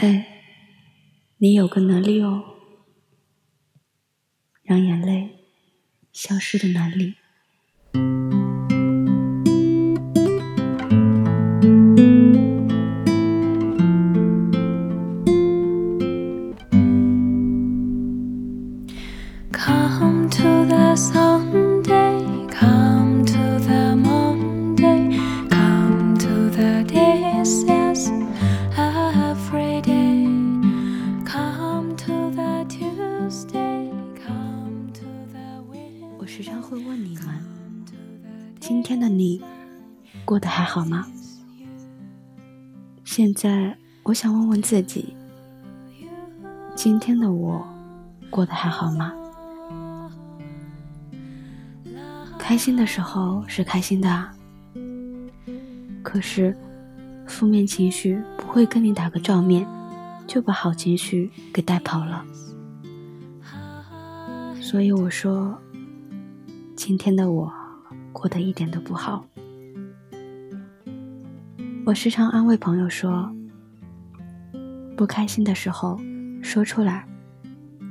哎，你有个能力哦，让眼泪消失的能力。今天的你过得还好吗？现在我想问问自己：今天的我过得还好吗？开心的时候是开心的，可是负面情绪不会跟你打个照面，就把好情绪给带跑了。所以我说。今天的我过得一点都不好。我时常安慰朋友说：“不开心的时候说出来，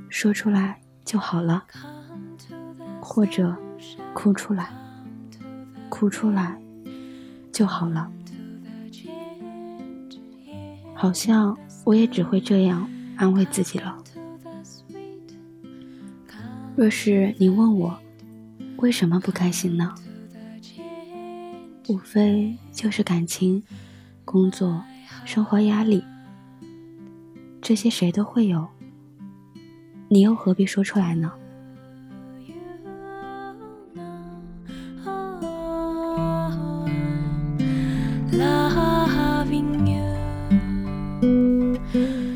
说出来就好了；或者哭出来，哭出来就好了。”好像我也只会这样安慰自己了。若是你问我，为什么不开心呢？无非就是感情、工作、生活压力，这些谁都会有，你又何必说出来呢？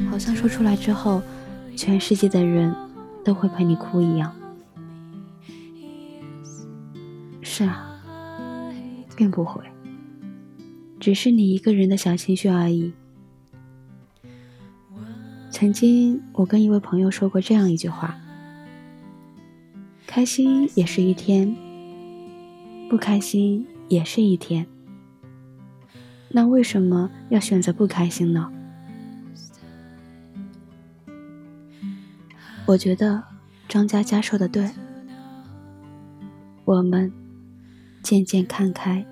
好像说出来之后，全世界的人都会陪你哭一样。是啊，并不会，只是你一个人的小情绪而已。曾经，我跟一位朋友说过这样一句话：开心也是一天，不开心也是一天。那为什么要选择不开心呢？我觉得张嘉佳说的对，我们。渐渐看开，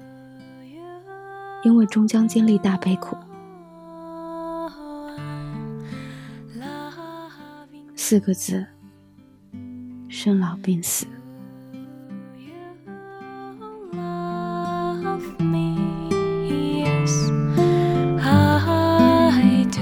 因为终将经历大悲苦。四个字：生老病死。Yes, I do.